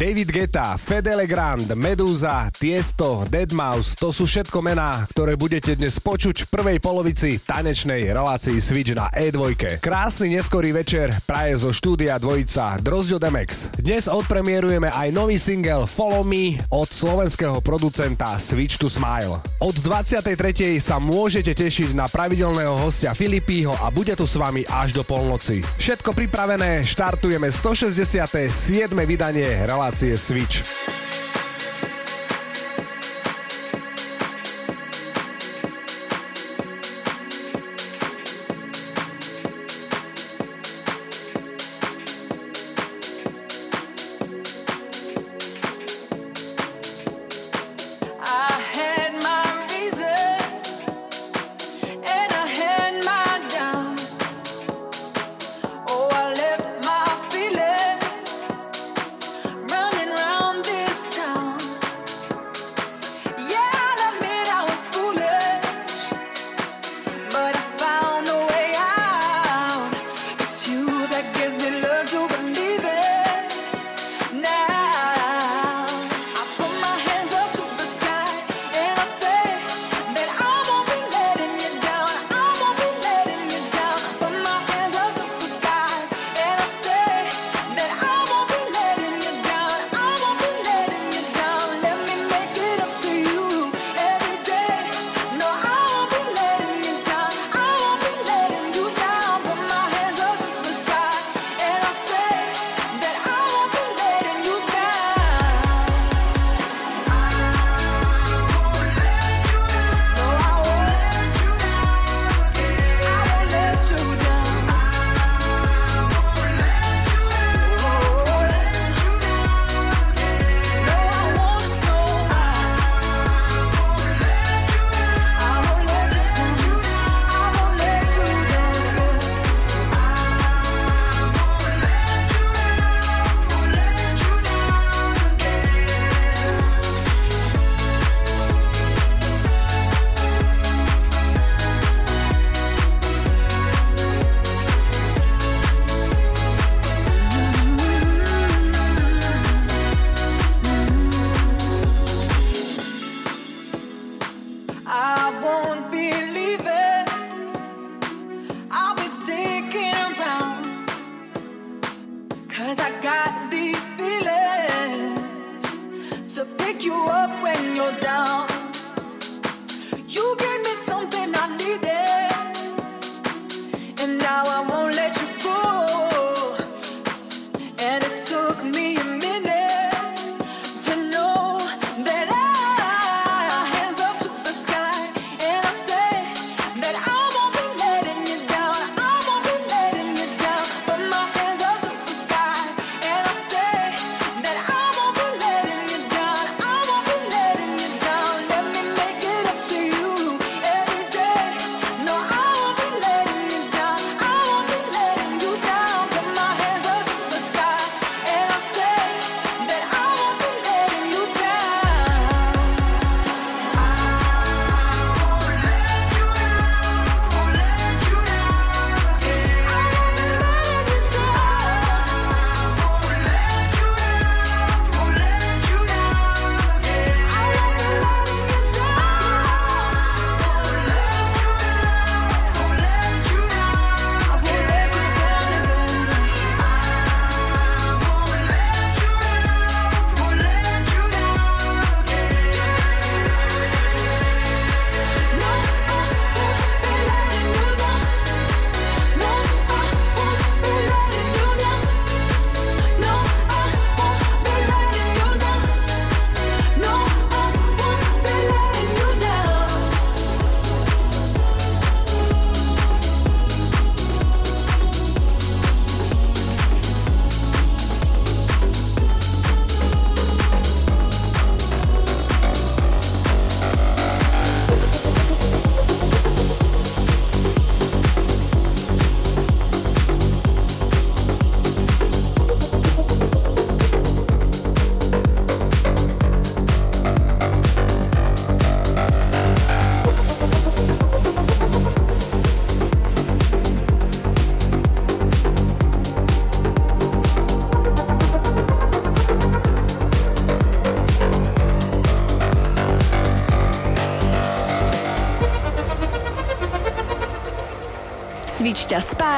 David Geta, Fedele Grand, Medusa, Tiesto, Deadmau5, to sú všetko mená, ktoré budete dnes počuť v prvej polovici tanečnej relácii Switch na E2. Krásny neskorý večer praje zo štúdia dvojica Drozdio Demex. Dnes odpremierujeme aj nový single Follow Me od slovenského producenta Switch to Smile. Od 23. sa môžete tešiť na pravidelného hostia Filipího a bude tu s vami až do polnoci. Všetko pripravené, štartujeme 167. vydanie relácie instalācijas switch.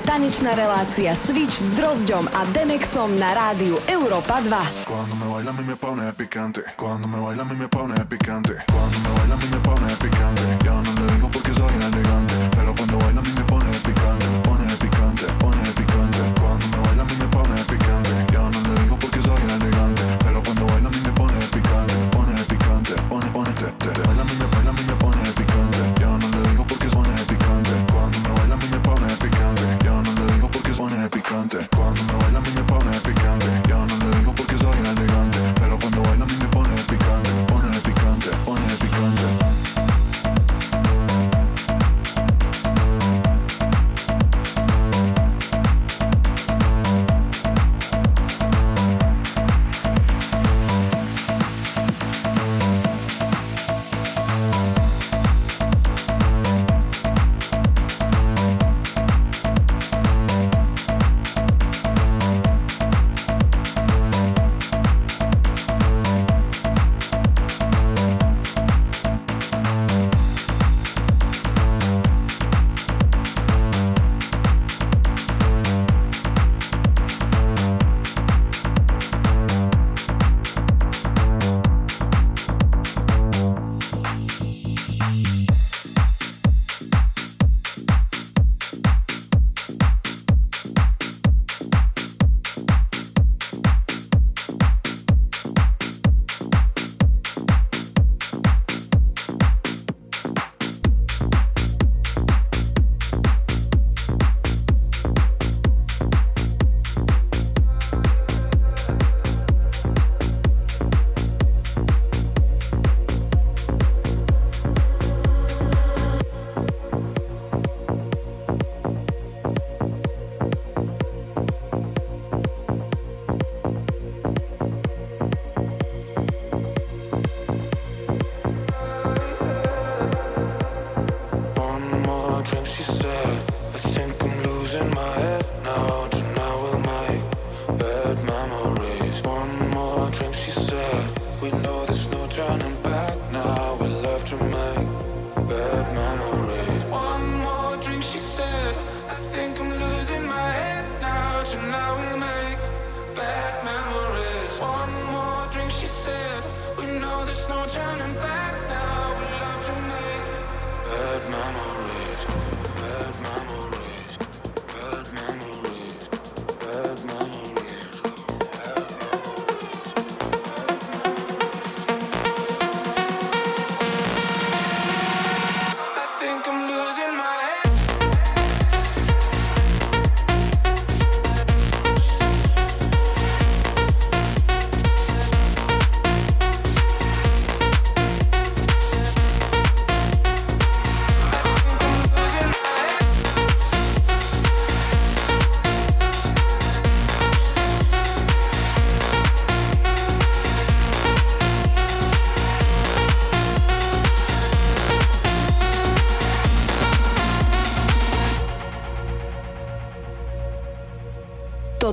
tanečná relácia Switch s Drozďom a Demexom na rádiu Europa 2. Cuando me baila mi me pone picante, cuando me baila mi me pone picante, cuando me baila mi me pone picante, ya no le digo porque soy elegante,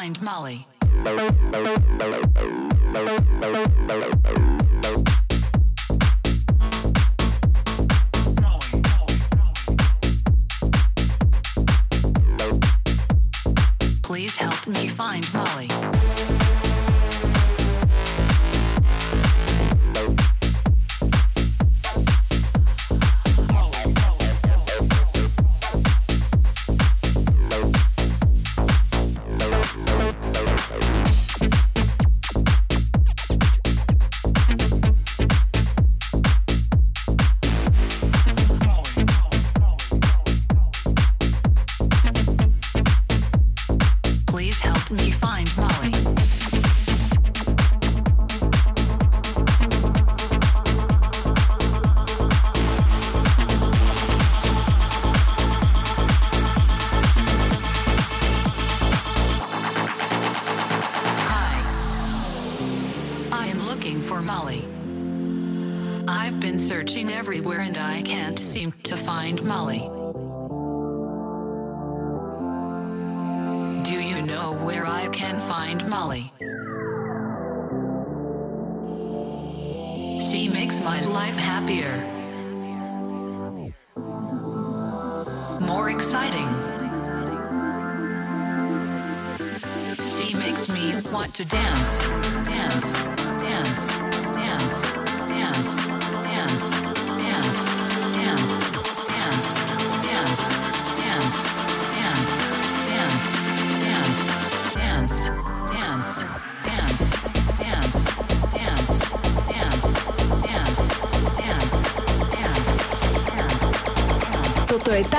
Find Molly.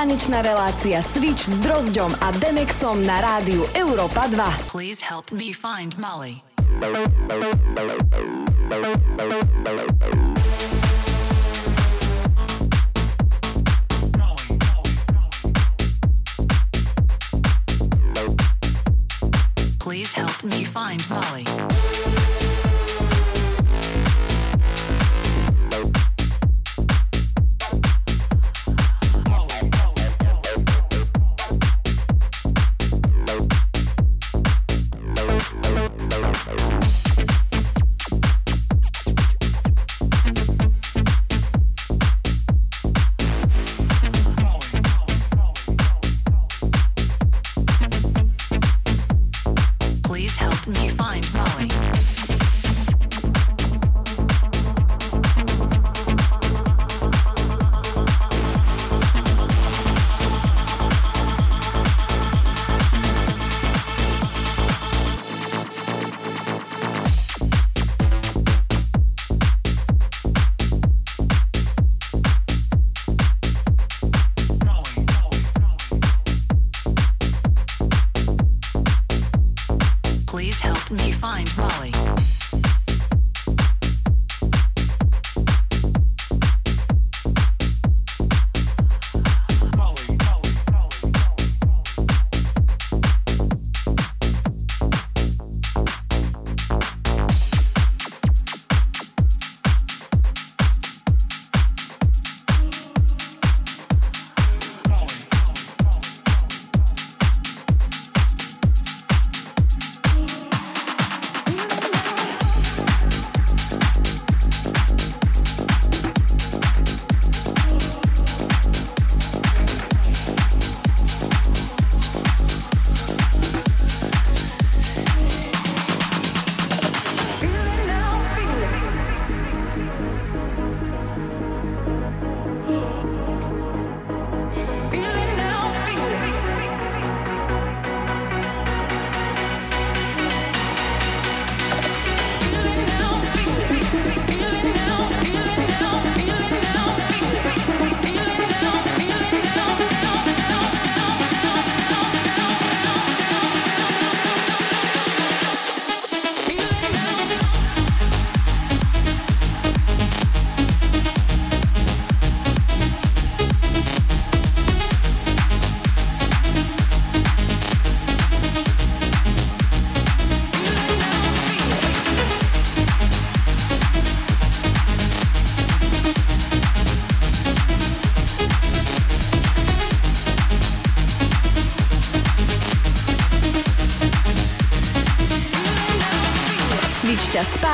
Tanečná relácia Switch s Drozďom a Demexom na rádiu Európa 2. Please help me find Molly. Please help me find Molly.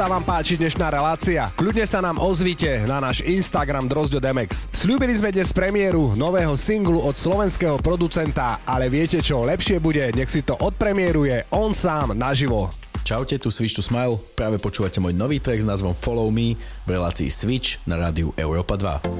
sa vám páči dnešná relácia? Kľudne sa nám ozvite na náš Instagram Drozdo Demex. Sľúbili sme dnes premiéru nového singlu od slovenského producenta, ale viete čo, lepšie bude, nech si to odpremieruje on sám naživo. Čaute, tu Switch to Smile, práve počúvate môj nový track s názvom Follow Me v relácii Switch na rádiu Europa 2.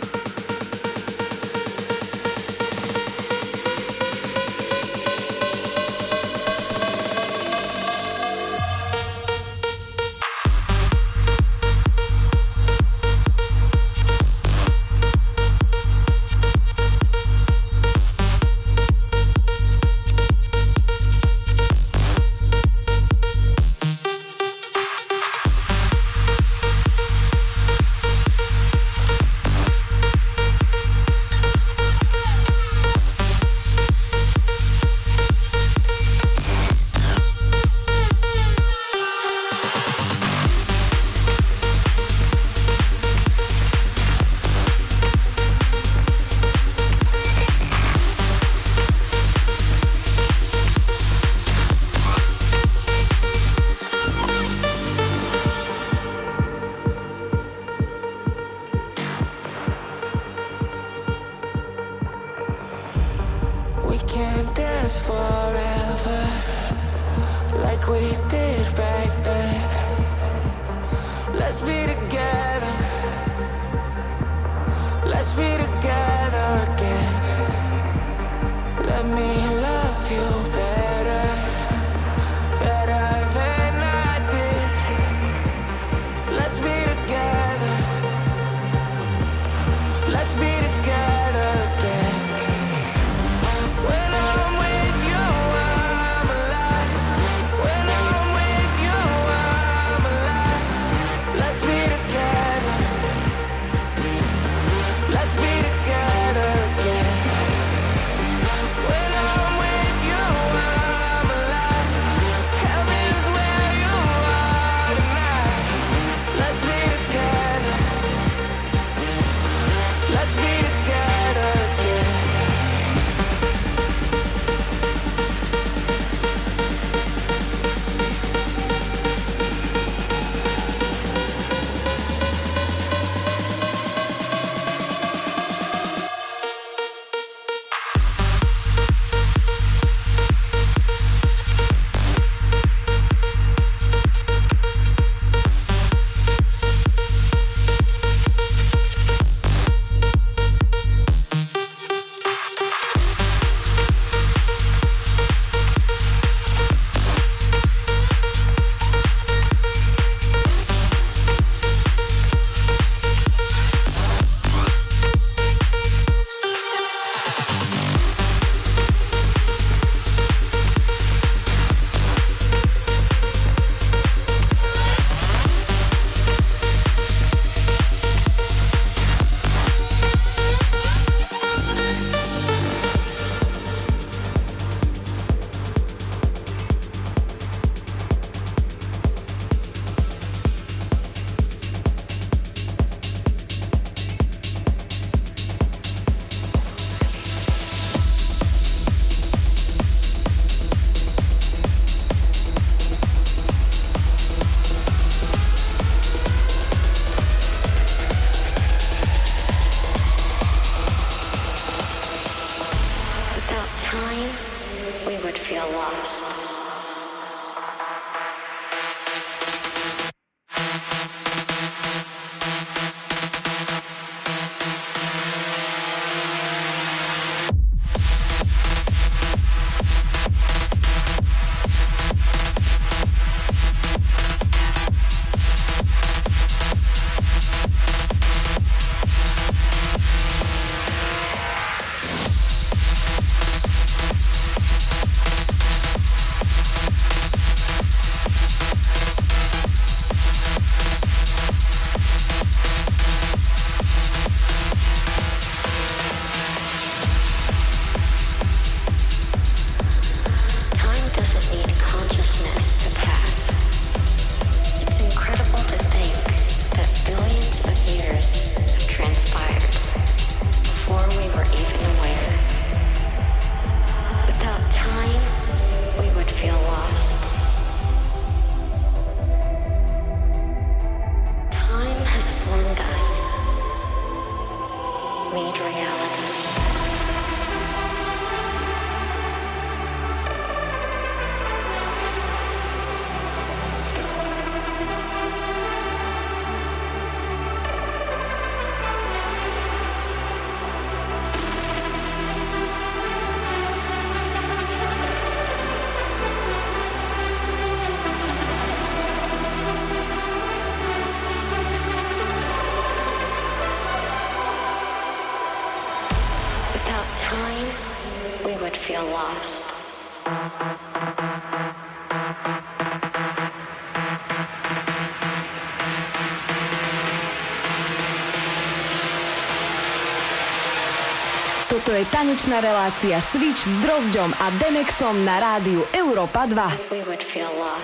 je tanečná relácia Switch s Drozďom a Demexom na rádiu Europa 2. We would feel lost.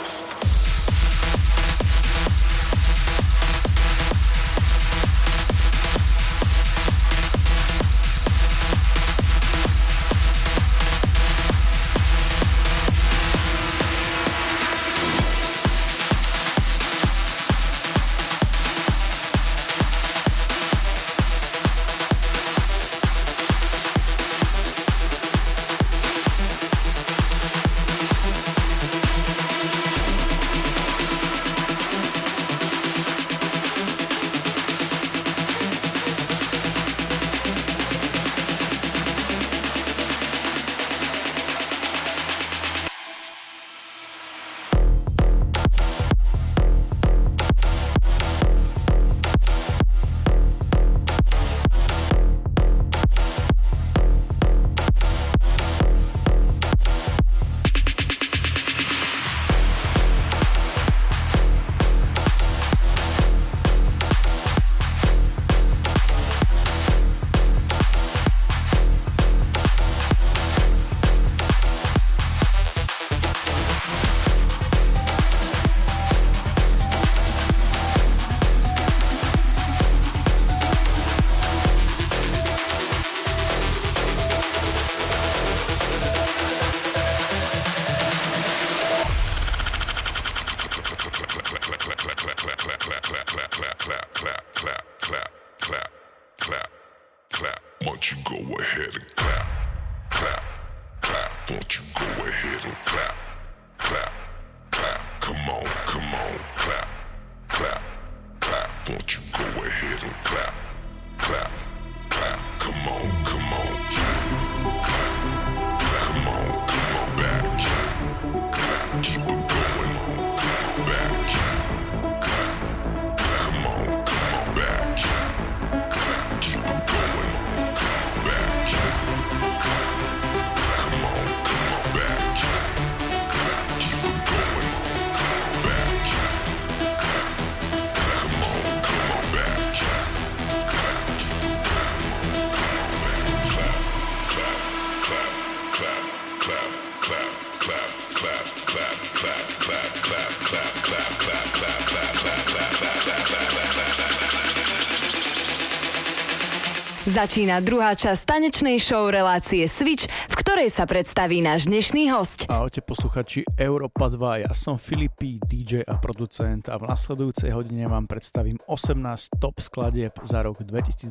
Začína druhá časť tanečnej show relácie Switch, v ktorej sa predstaví náš dnešný host. Ahojte posluchači Európa 2, ja som Filipí, DJ a producent a v nasledujúcej hodine vám predstavím 18 top skladieb za rok 2022.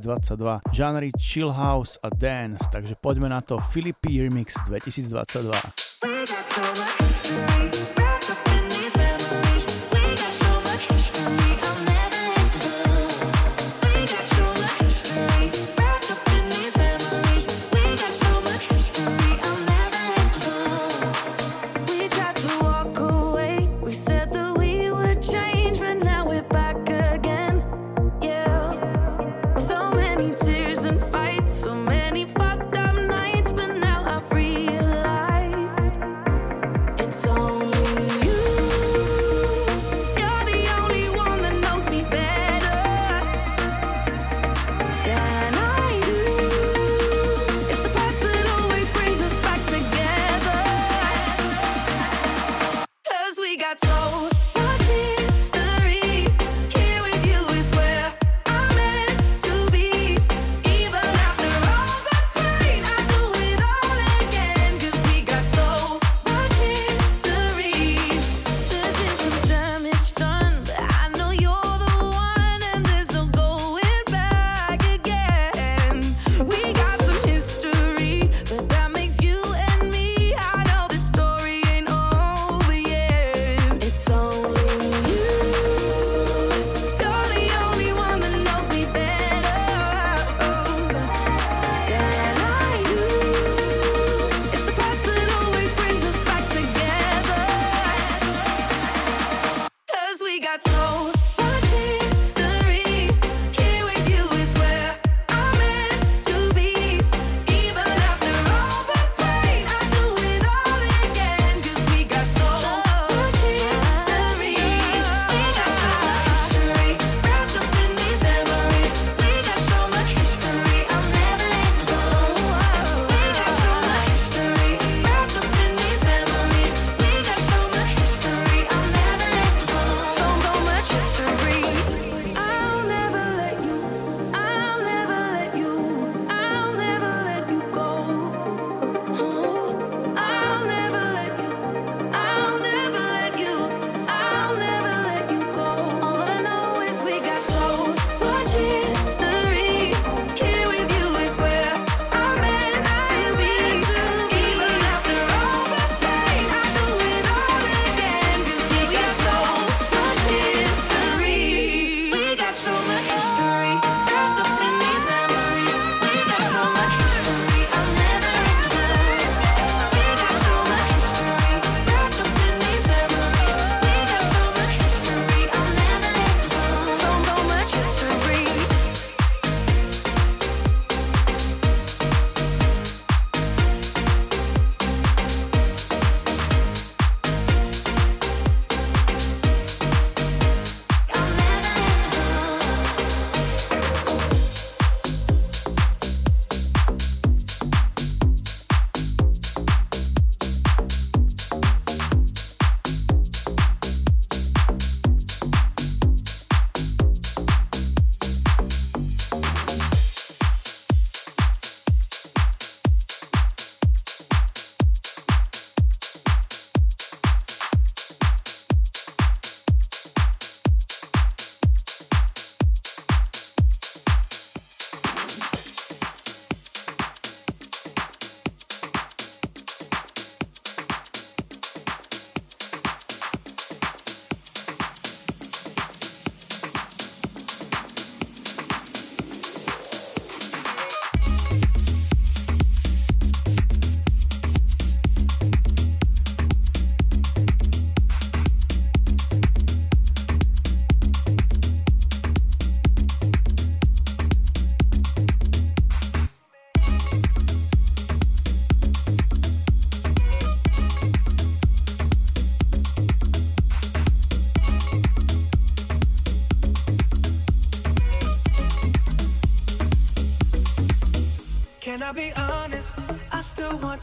Žánry Chill House a Dance, takže poďme na to Filipí Remix 2022.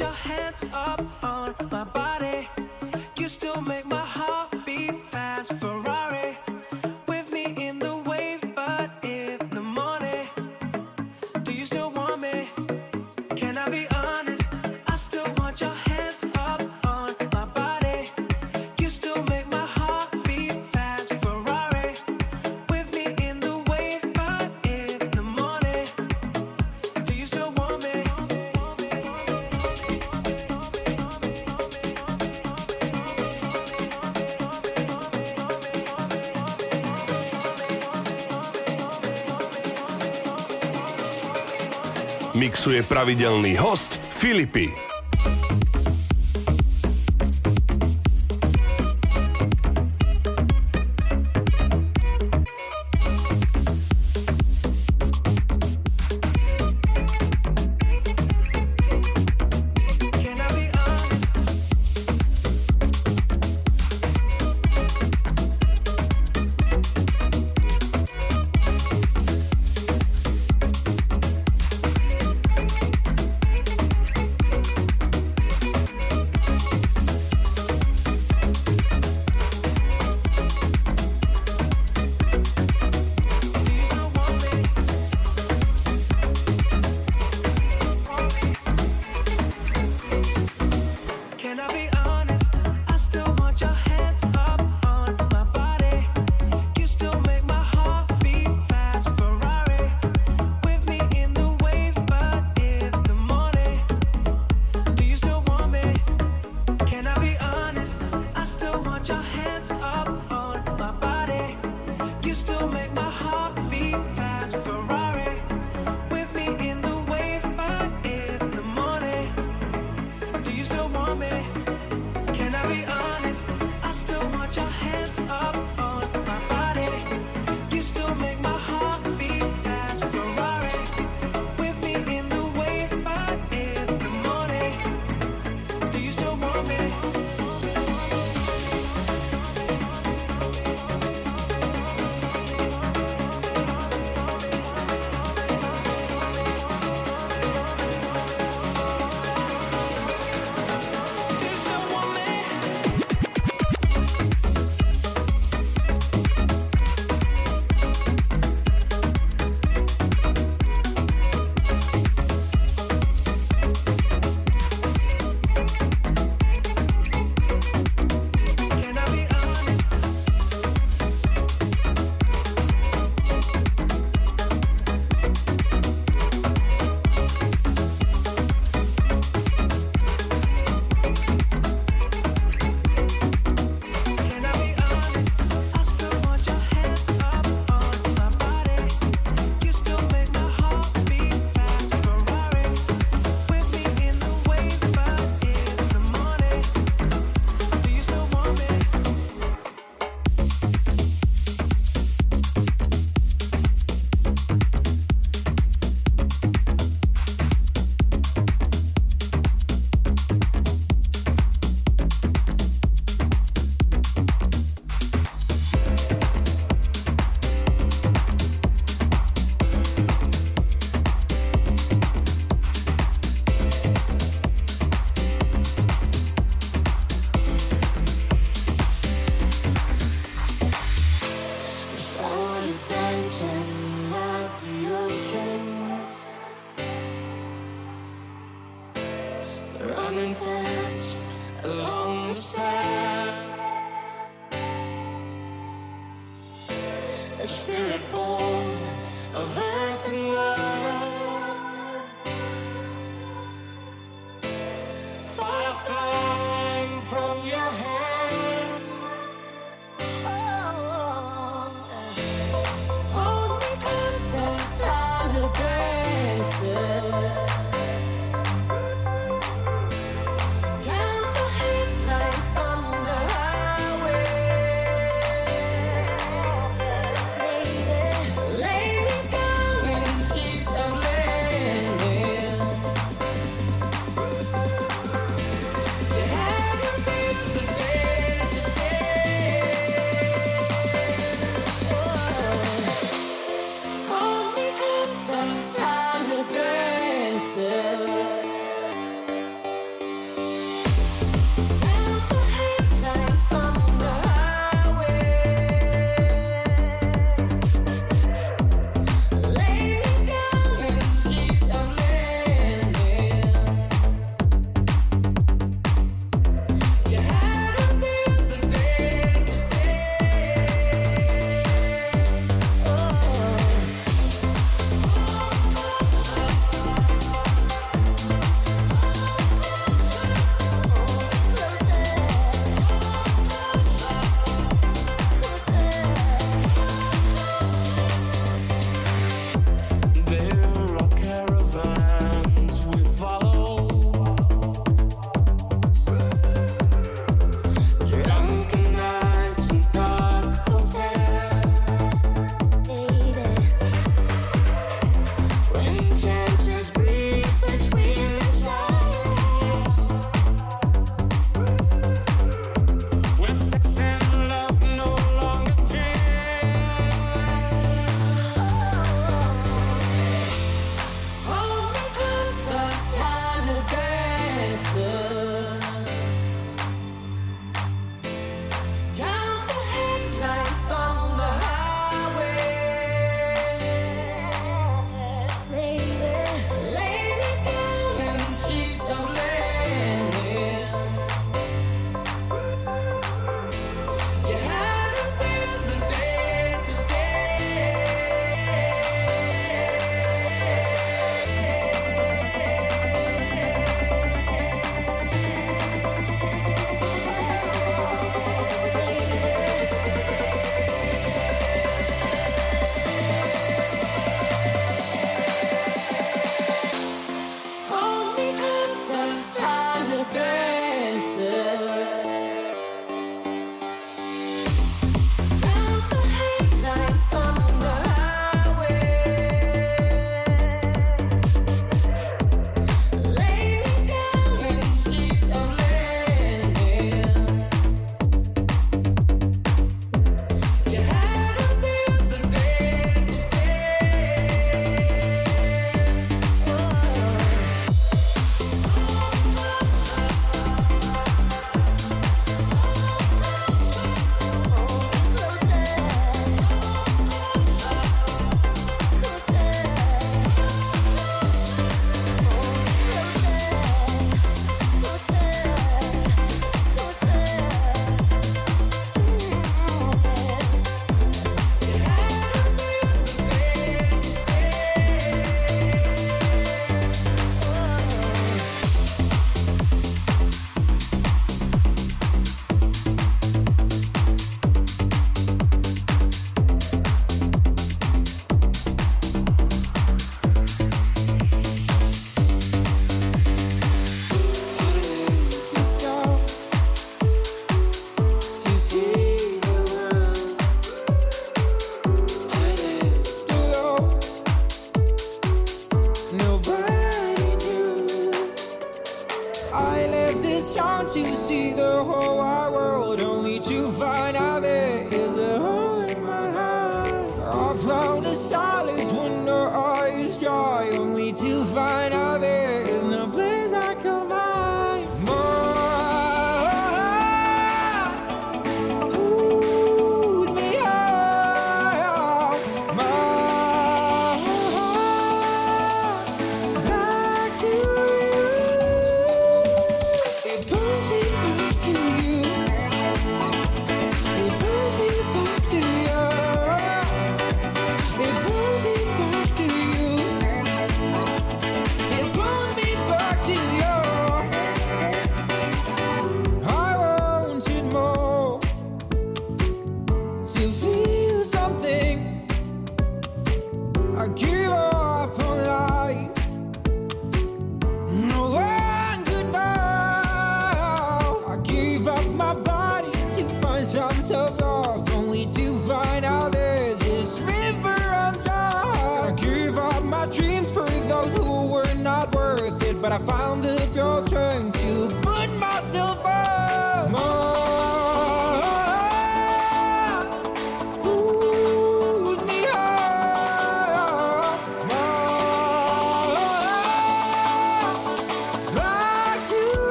your head. Mixuje pravidelný host Filipy.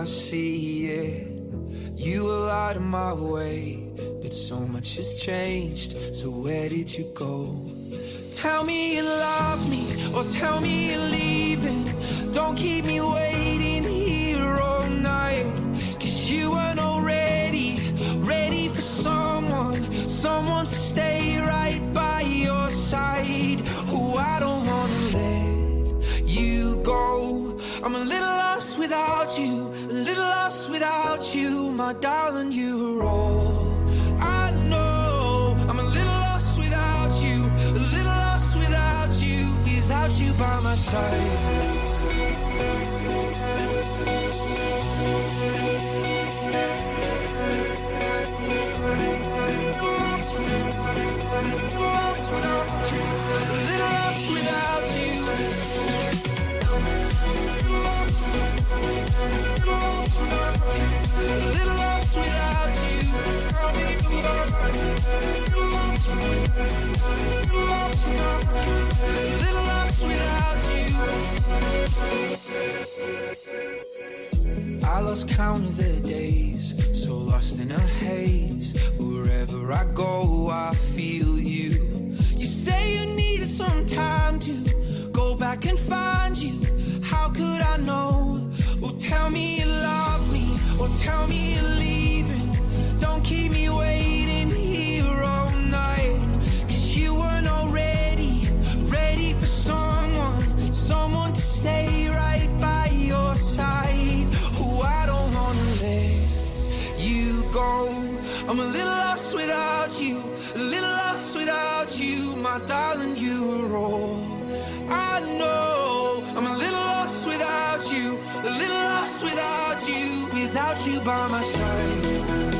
I see it. You were out of my way, but so much has changed. So where did you go? Tell me you love me, or tell me you're leaving. Don't keep me waiting my darling. You're all I know. I'm a little lost without you, a little lost without you, without you by my side. Lost count of the days, so lost in a haze. Wherever I go, I feel you. You say you needed some time to go back and find you. How could I know? Well, tell me you love me, or tell me you're leaving. Don't keep me waiting here all night. Cause you weren't already ready for someone, someone to stay right by your side. Who I don't wanna let you go. I'm a little lost without you, a little lost without you, my darling. Without you by my side.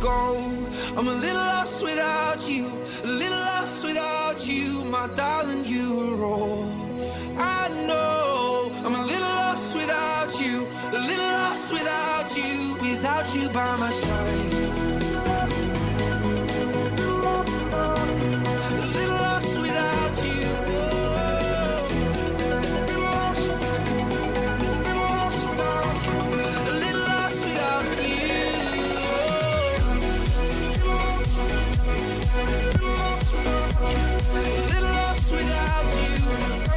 go. I'm a little lost without you, a little lost without you, my darling. You are all I know. I'm a little lost without you, a little lost without you, without you by my side.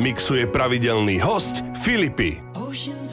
mixuje pravidelný host Filipy. Oceans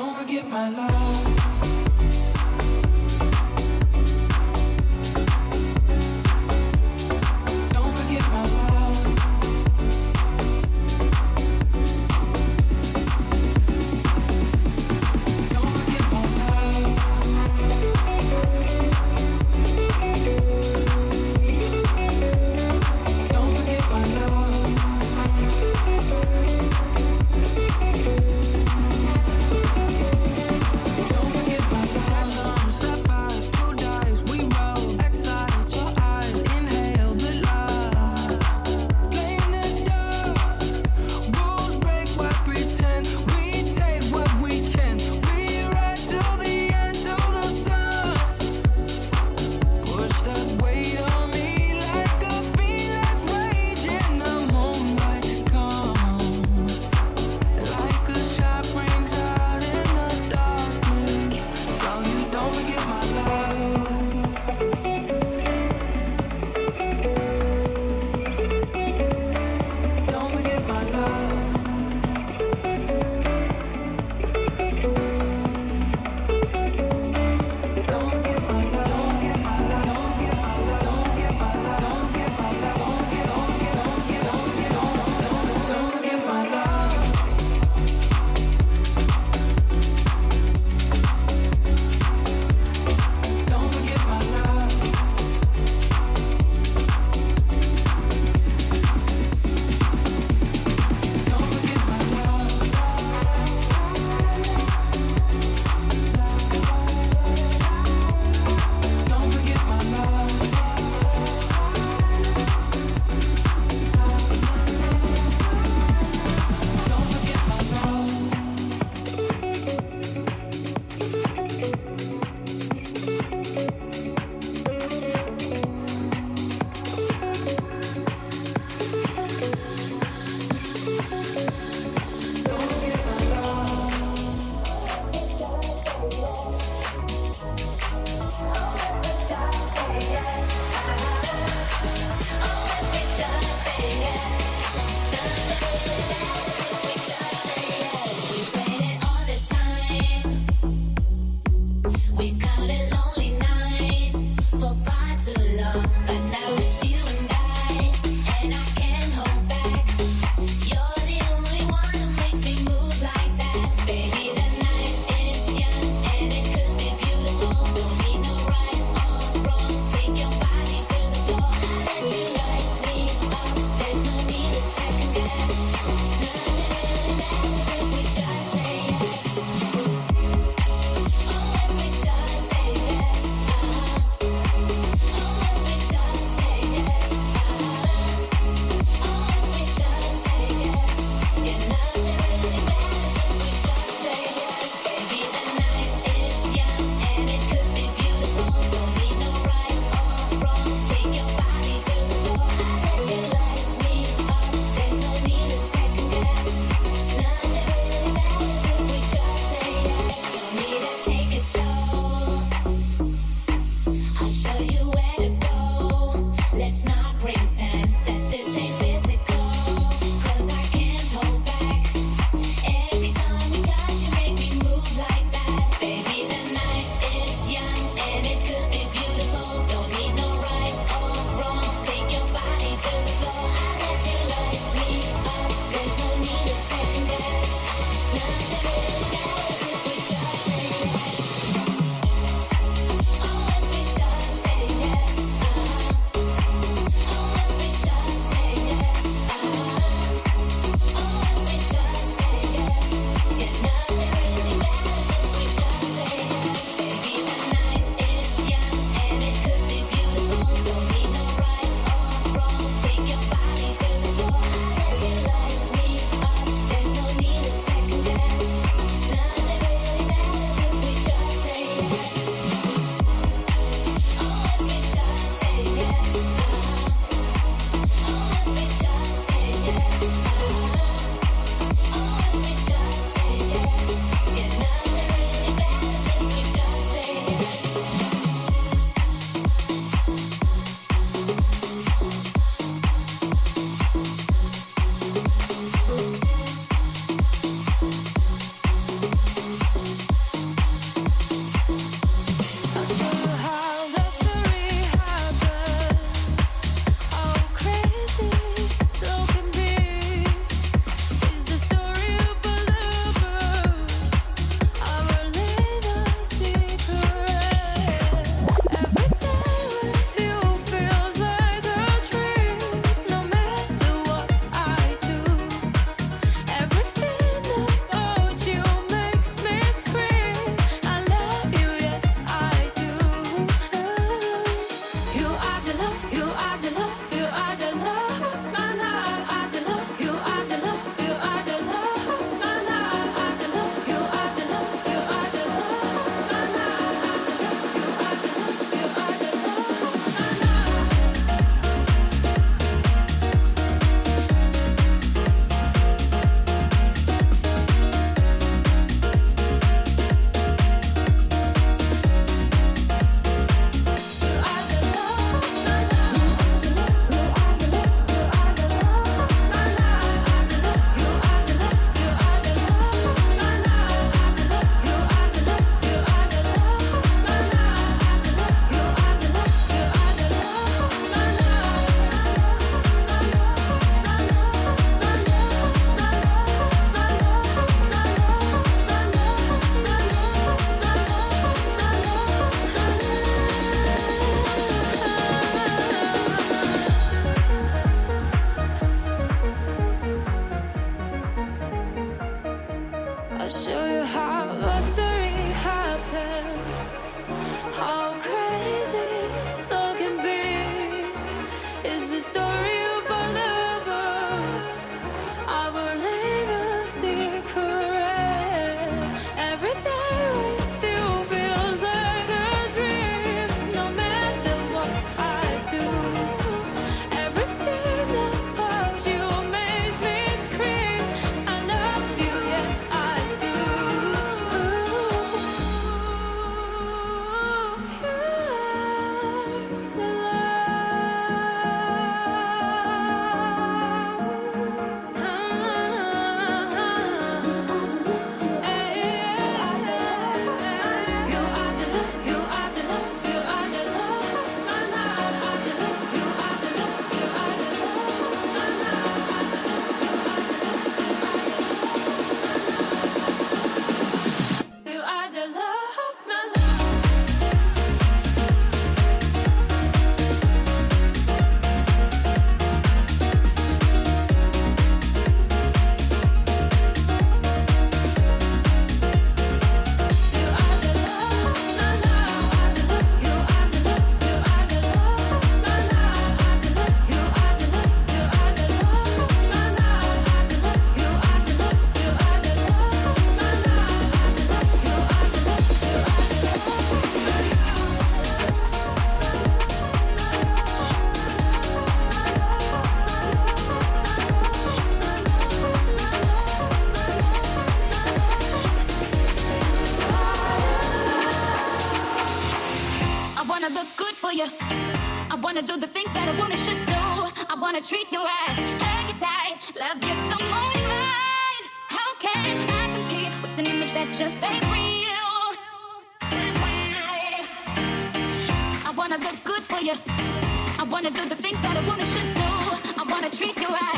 make you right.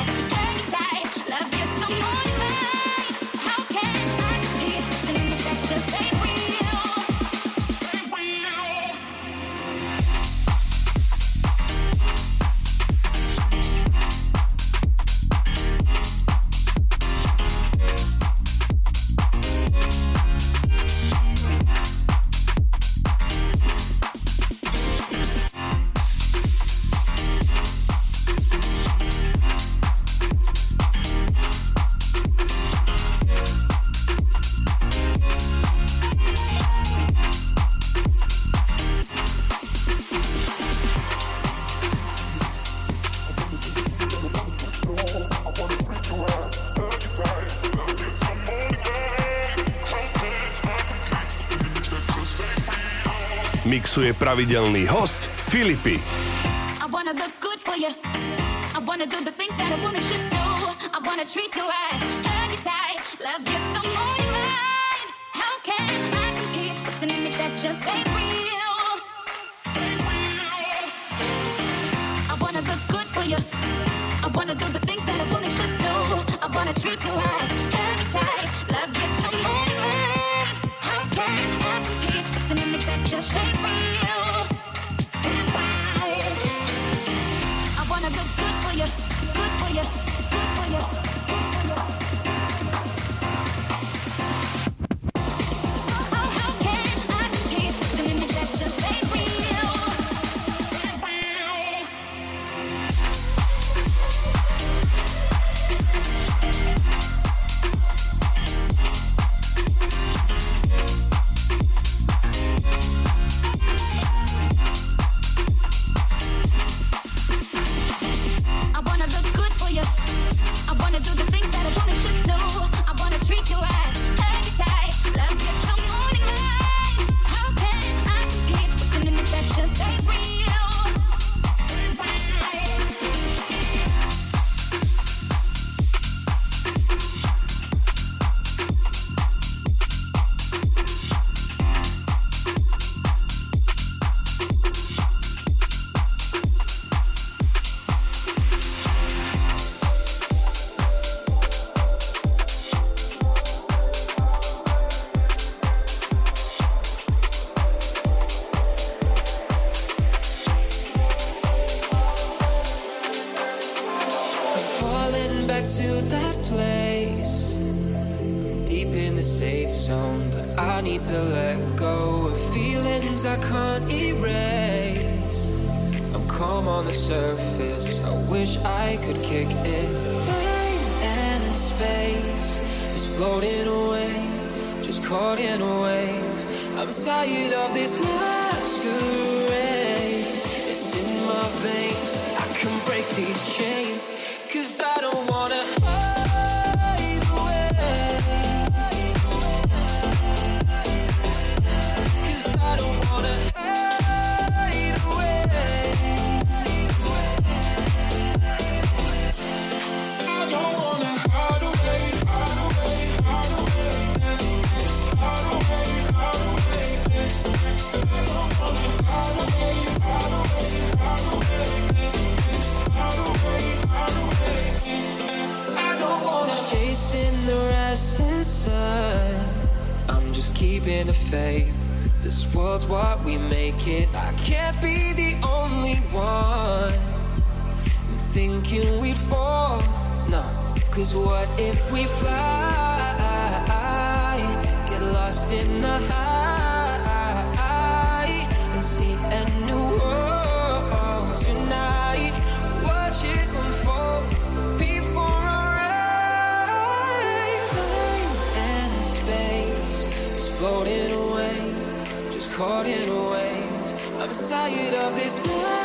Mixuje pravidelný host Filipy. I wanna look good for you. I wanna do the things that a woman should do. I wanna treat you right, love you till morning light. How can I compete with an image that just ain't real? I wanna look good for you. I wanna do the things that a woman should do. I wanna treat you right, keeping the faith. This world's what we make it. I can't be the only one. I'm thinking we'd fall. No, cause what if we fly? Get lost in the high. tired of this world.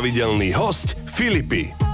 pravidelný host Filipy.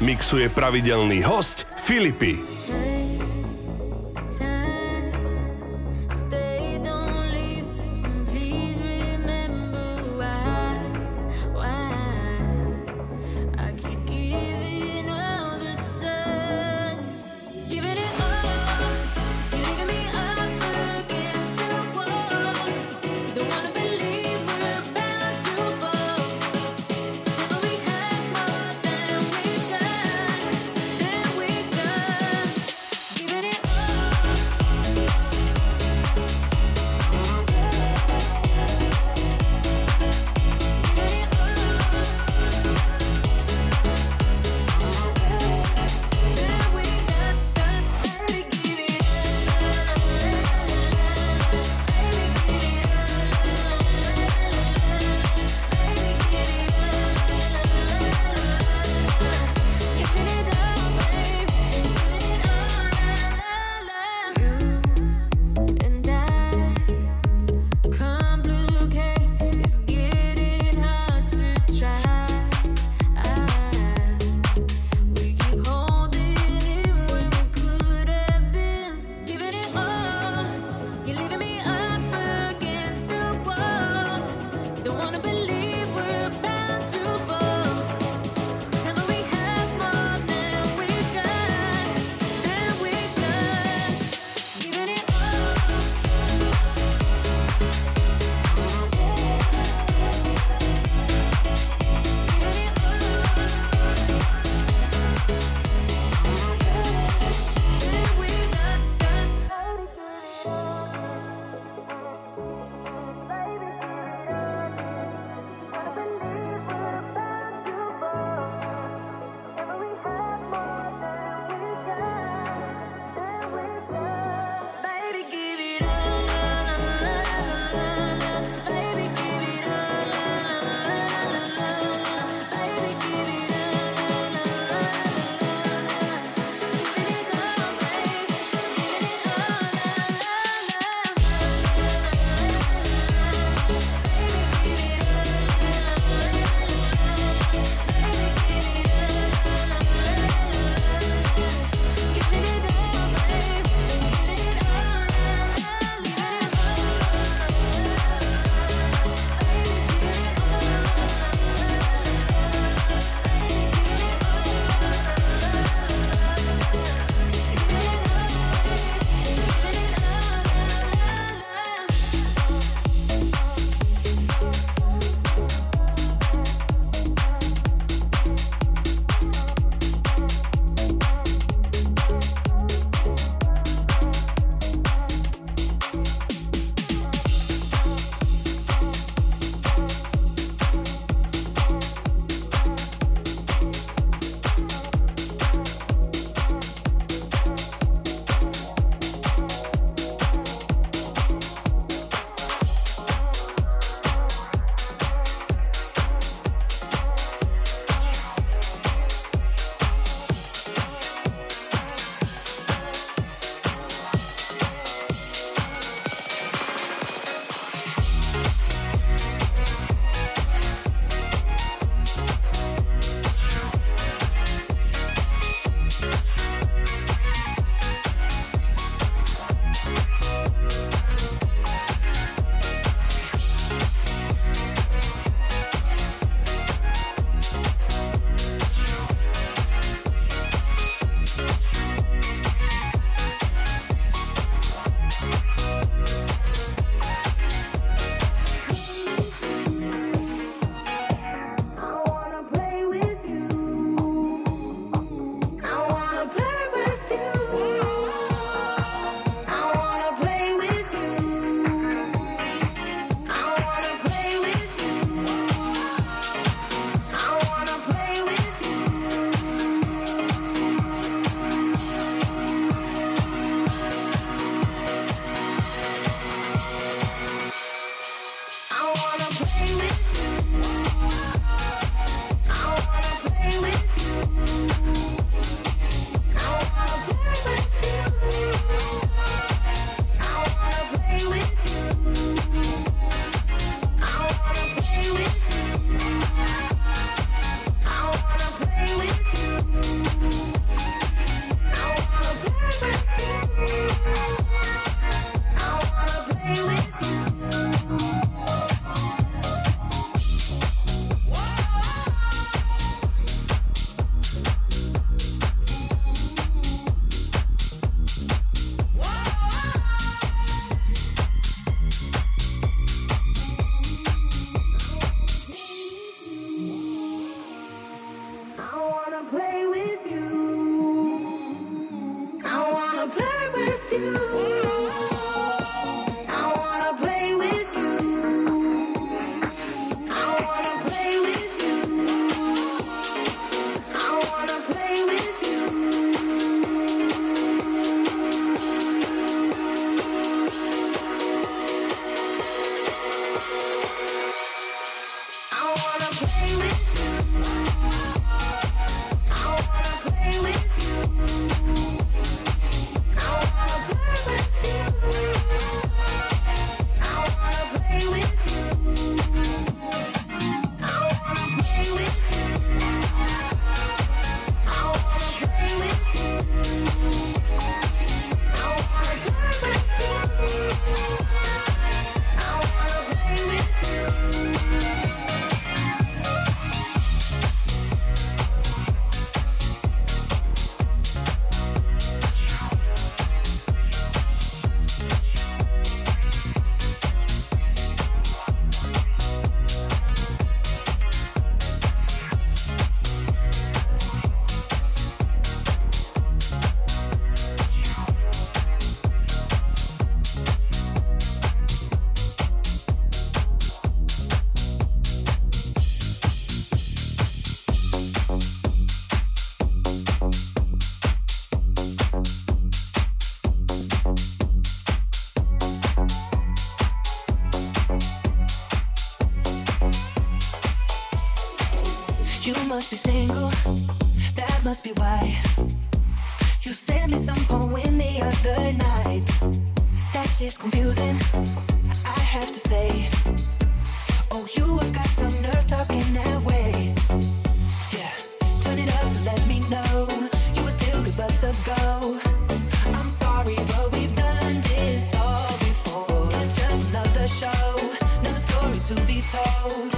Mixuje pravidelný host Filipy. Stay, why. You sent me some poem the other night. That shit's confusing, I have to say. Oh, you have got some nerve talking that way. Yeah, turn it up to let me know. You still us. I'm sorry, but we've done this all before. It's just another show, another story to be told.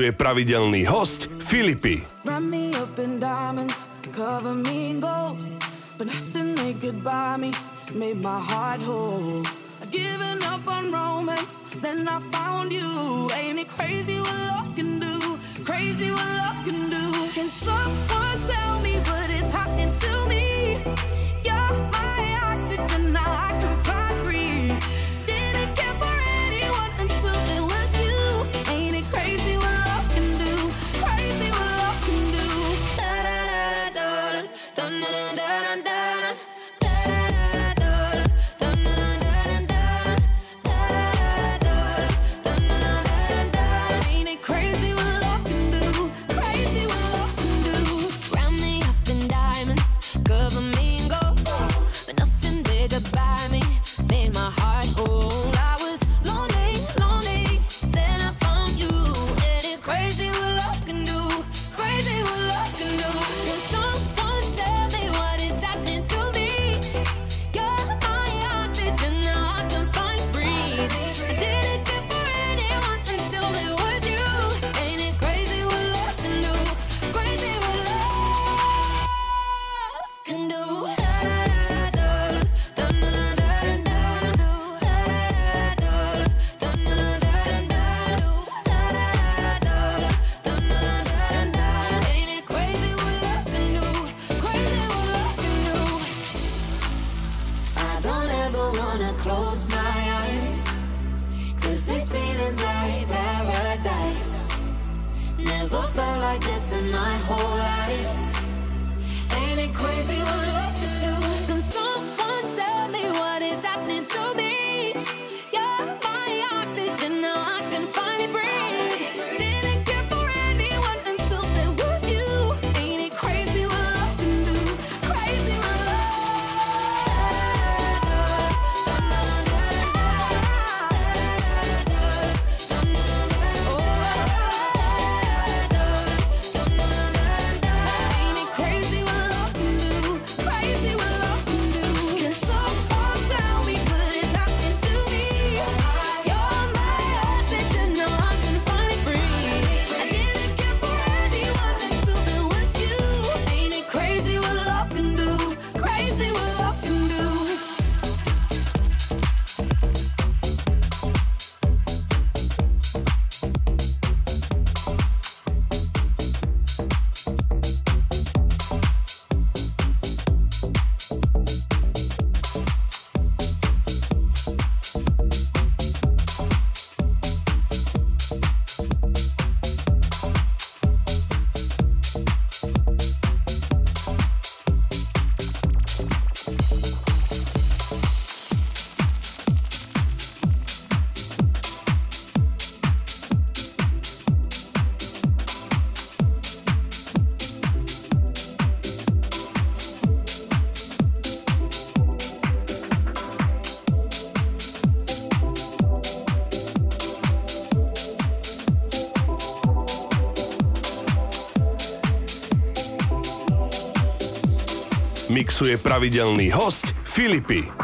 je pravidelný host Filipy. mixuje pravidelný host Filipy.